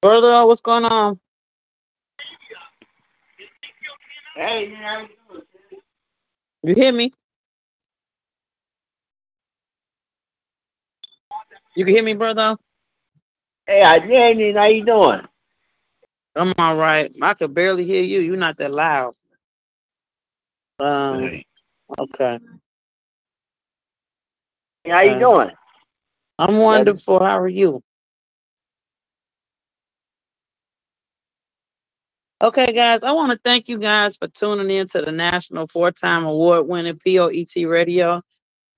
Brother, what's going on? Hey, You hear me? You can hear me, brother? Hey, I Danny, how you doing? I'm all right. I could barely hear you. You're not that loud. Um, Hey, okay. how you Uh, doing? I'm wonderful. How are you? Okay, guys, I want to thank you guys for tuning in to the National Four Time Award winning POET Radio.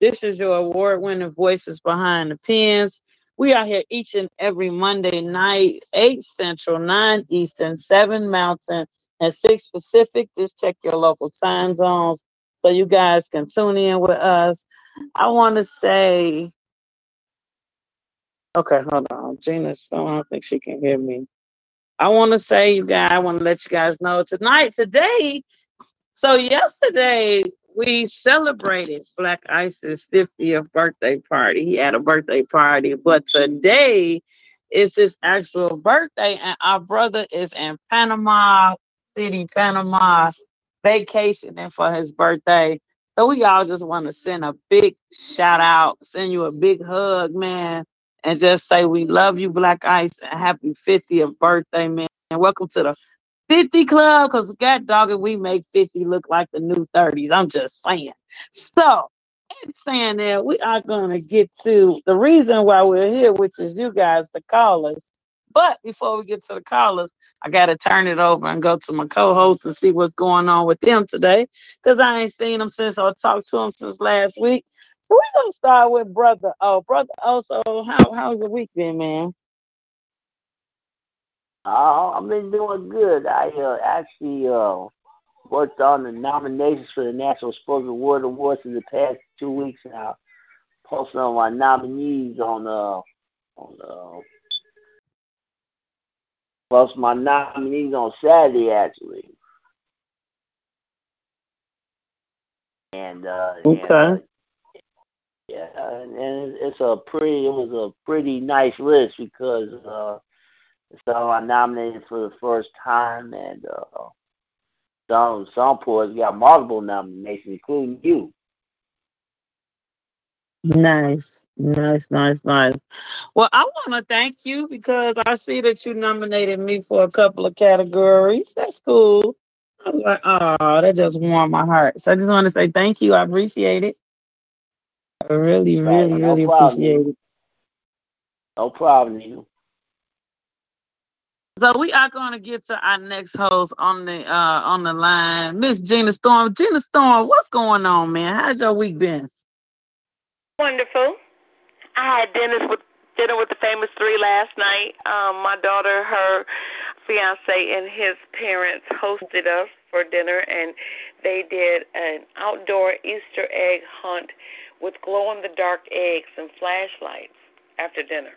This is your award winning voices behind the pens. We are here each and every Monday night, 8 Central, 9 Eastern, 7 Mountain, and 6 Pacific. Just check your local time zones so you guys can tune in with us. I want to say, okay, hold on. Gina, I don't think she can hear me. I want to say, you guys, I want to let you guys know tonight, today. So yesterday we celebrated Black Ice's 50th birthday party. He had a birthday party, but today is his actual birthday, and our brother is in Panama City, Panama, vacationing for his birthday. So we all just want to send a big shout out, send you a big hug, man and just say we love you, Black Ice, and happy 50th birthday, man. And welcome to the 50 Club, because God dog it, we make 50 look like the new 30s. I'm just saying. So, in saying that, we are to get to the reason why we're here, which is you guys, the callers. But before we get to the callers, I got to turn it over and go to my co host and see what's going on with them today, because I ain't seen them since I talked to them since last week. So we're gonna start with brother. Oh, brother. Also, how how's your week been, man? Oh, I've been doing good. I uh, actually uh, worked on the nominations for the National Spoken Word Awards in the past two weeks now. Posting on my nominees on uh on uh plus my nominees on Saturday actually. And uh and, uh, Okay. Yeah, and, and it's a pretty. It was a pretty nice list because uh, some I nominated for the first time, and uh, some some poets got multiple nominations, including you. Nice, nice, nice, nice. Well, I want to thank you because I see that you nominated me for a couple of categories. That's cool. I was like, oh, that just warmed my heart. So I just want to say thank you. I appreciate it. I really, Right, really, no really problem. appreciate it. No problem, Neil. So we are going to get to our next host on the uh on the line, Miss Gina Storm. Gina Storm, what's going on, man? How's your week been? Wonderful. I had dinner with dinner with the famous three last night. Um, my daughter, her fiance, and his parents hosted us, for dinner, and they did an outdoor Easter egg hunt with glow in the dark eggs and flashlights after dinner.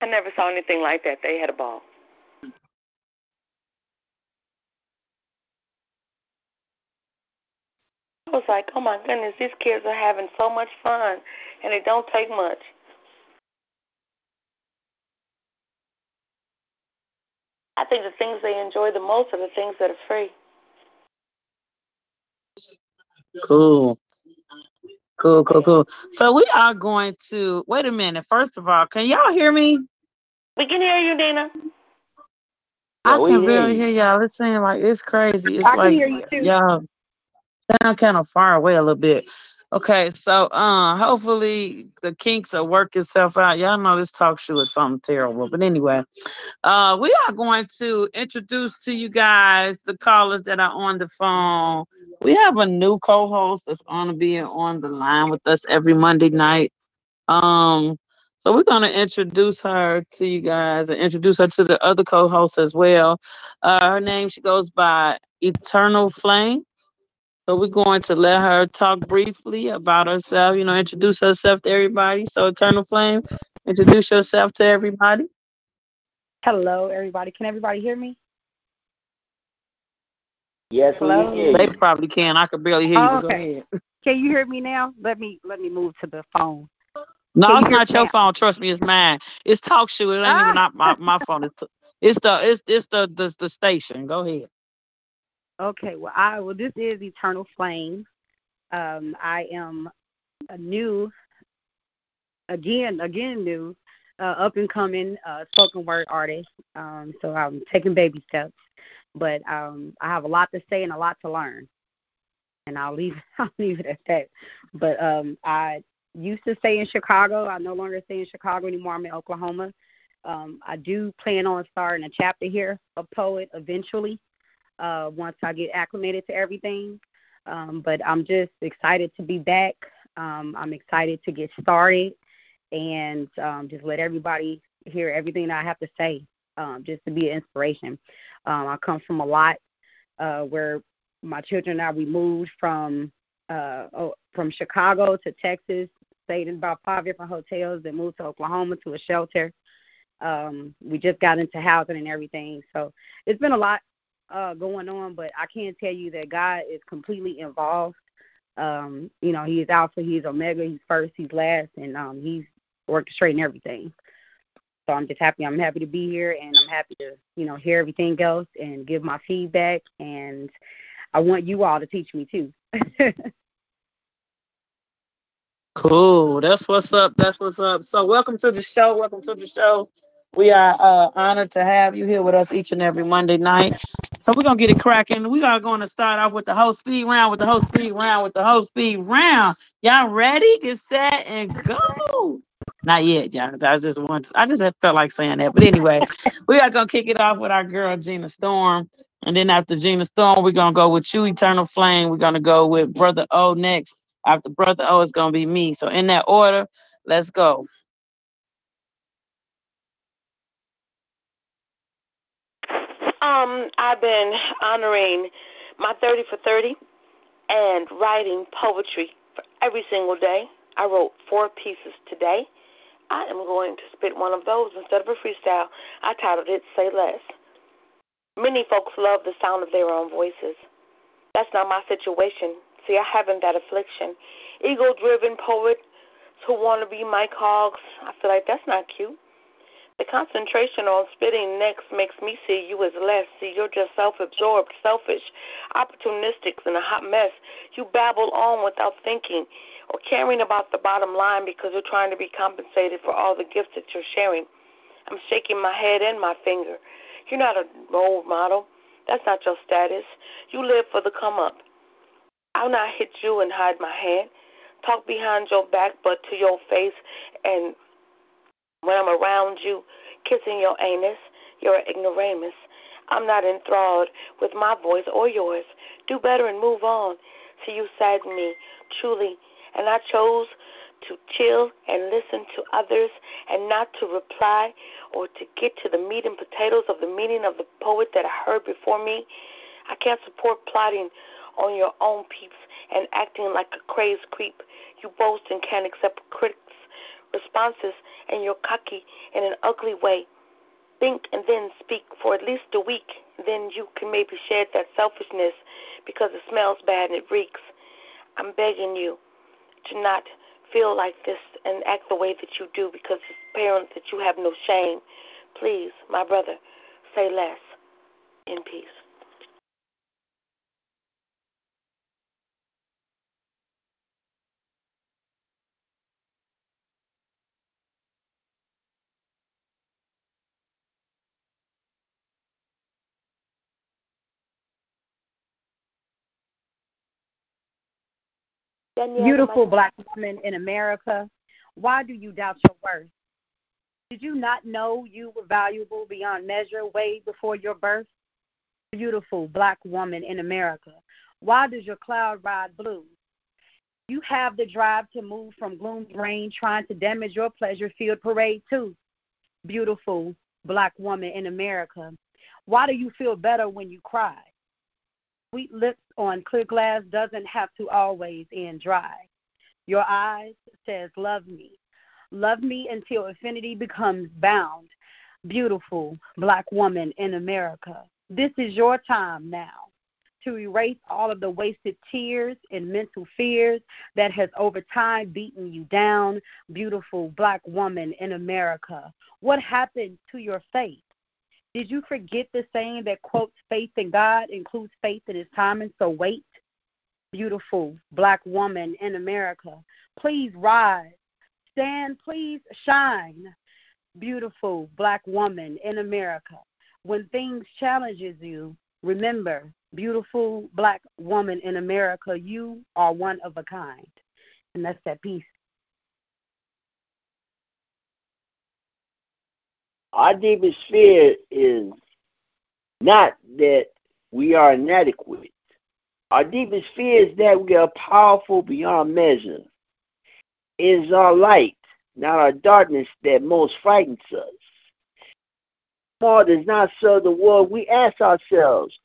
I never saw anything like that. They had a ball. I was like, oh my goodness, these kids are having so much fun, and it don't take much. I think the things they enjoy the most are the things that are free. Cool. Cool, cool, cool. So we are going to wait a minute. First of all, can y'all hear me? We can hear you, Dana. I can hear barely you. hear y'all. It's saying like it's crazy. It's I can like hear you too. y'all sound kind of far away a little bit. Okay, so uh hopefully the kinks will work itself out. Y'all know this talk show is something terrible. But anyway, uh we are going to introduce to you guys the callers that are on the phone. We have a new co-host that's gonna be on the line with us every Monday night. Um so we're gonna introduce her to you guys and introduce her to the other co-hosts as well. Uh her name she goes by Eternal Flame. So we're going to let her talk briefly about herself, you know, introduce herself to everybody. So Eternal Flame, introduce yourself to everybody. Hello, everybody. Can everybody hear me? Yes, Hello? we hear They probably can. I could barely hear you. Oh, but okay. Go ahead. Can you hear me now? Let me let me move to the phone. No, Can it's hear not your now? phone. Trust me, it's mine. It's talk show. It ain't Ah. even not my, my phone. It's t- it's the it's it's the, the the station. Go ahead. Okay. Well, I well this is Eternal Flame. Um, I am a new, again again new, uh, up and coming uh, spoken word artist. Um, so I'm taking baby steps, but um, I have a lot to say and a lot to learn. And I'll leave I'll leave it at that. But um, I used to stay in Chicago. I no longer stay in Chicago anymore. I'm in Oklahoma. Um, I do plan on starting a chapter here, a poet eventually, uh, once I get acclimated to everything. Um, but I'm just excited to be back. Um, I'm excited to get started and um, just let everybody hear everything I have to say, um, just to be an inspiration. Um, I come from a lot uh, where my children and I we moved from uh, oh, from Chicago to Texas, stayed in about five different hotels, then moved to Oklahoma to a shelter. Um, we just got into housing and everything, so it's been a lot uh, going on. But I can tell you that God is completely involved. Um, you know, He is Alpha, He's Omega, He's first, He's last, and um, He's orchestrating everything. So I'm just happy. I'm happy to be here, and I'm happy to you know hear everything else and give my feedback. And I want you all to teach me too. Cool. That's what's up. That's what's up. So welcome to the show. Welcome to the show. We are uh, honored to have you here with us each and every Monday night. So we're gonna get it cracking. We are going to start off with the whole speed round, with the whole speed round, with the whole speed round. Y'all ready? Get set and go. Not yet, y'all. I just want. I just felt like saying that. But anyway, we are gonna kick it off with our girl Gina Storm, and then after Gina Storm, we're gonna go with you, Eternal Flame. We're gonna go with Brother O next. After Brother O, it's gonna be me. So in that order, let's go. Um, I've been honoring my 30 for 30 and writing poetry for every single day. I wrote four pieces today. I am going to spit one of those instead of a freestyle. I titled it Say Less. Many folks love the sound of their own voices. That's not my situation. See, I haven't that affliction. Ego driven poets who want to be mic hogs, I feel like that's not cute. The concentration on spitting next makes me see you as less. See, you're just self absorbed, selfish, opportunistic, and a hot mess. You babble on without thinking or caring about the bottom line because you're trying to be compensated for all the gifts that you're sharing. I'm shaking my head and my finger. You're not a role model. That's not your status. You live for the come up. I'll not hit you and hide my hand. Talk behind your back, but to your face and when I'm around you, kissing your anus, you're ignoramus. I'm not enthralled with my voice or yours. Do better and move on. See, you sadden me, truly, and I chose to chill and listen to others and not to reply or to get to the meat and potatoes of the meaning of the poet that I heard before me. I can't support plotting on your own peeps and acting like a crazed creep. You boast and can't accept critics' responses and you're cocky in an ugly way. Think and then speak for at least a week. Then you can maybe shed that selfishness because it smells bad and it reeks. I'm begging you to not feel like this and act the way that you do because it's apparent that you have no shame. Please, my brother, say less in peace. Beautiful black woman in America, why do you doubt your worth? Did you not know you were valuable beyond measure way before your birth? Beautiful black woman in America, why does your cloud ride blue? You have the drive to move from gloom brain, trying to damage your pleasure field parade too. Beautiful black woman in America, why do you feel better when you cry? Sweet lips on clear glass doesn't have to always end dry. Your eyes says, Love me. Love me until infinity becomes bound. Beautiful black woman in America. This is your time now to erase all of the wasted tears and mental fears that has over time beaten you down. Beautiful black woman in America. What happened to your faith? Did you forget the saying that quotes faith in God includes faith in his timing? So wait, beautiful black woman in America. Please rise. Stand, please shine. Beautiful black woman in America. When things challenges you, remember, beautiful black woman in America, you are one of a kind. And that's that piece. Our deepest fear is not that we are inadequate. Our deepest fear is that we are powerful beyond measure. It is our light, not our darkness, that most frightens us. Small does not serve the world. We ask ourselves,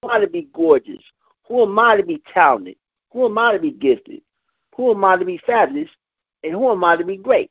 who am I to be gorgeous? Who am I to be talented? Who am I to be gifted? Who am I to be fabulous? And who am I to be great?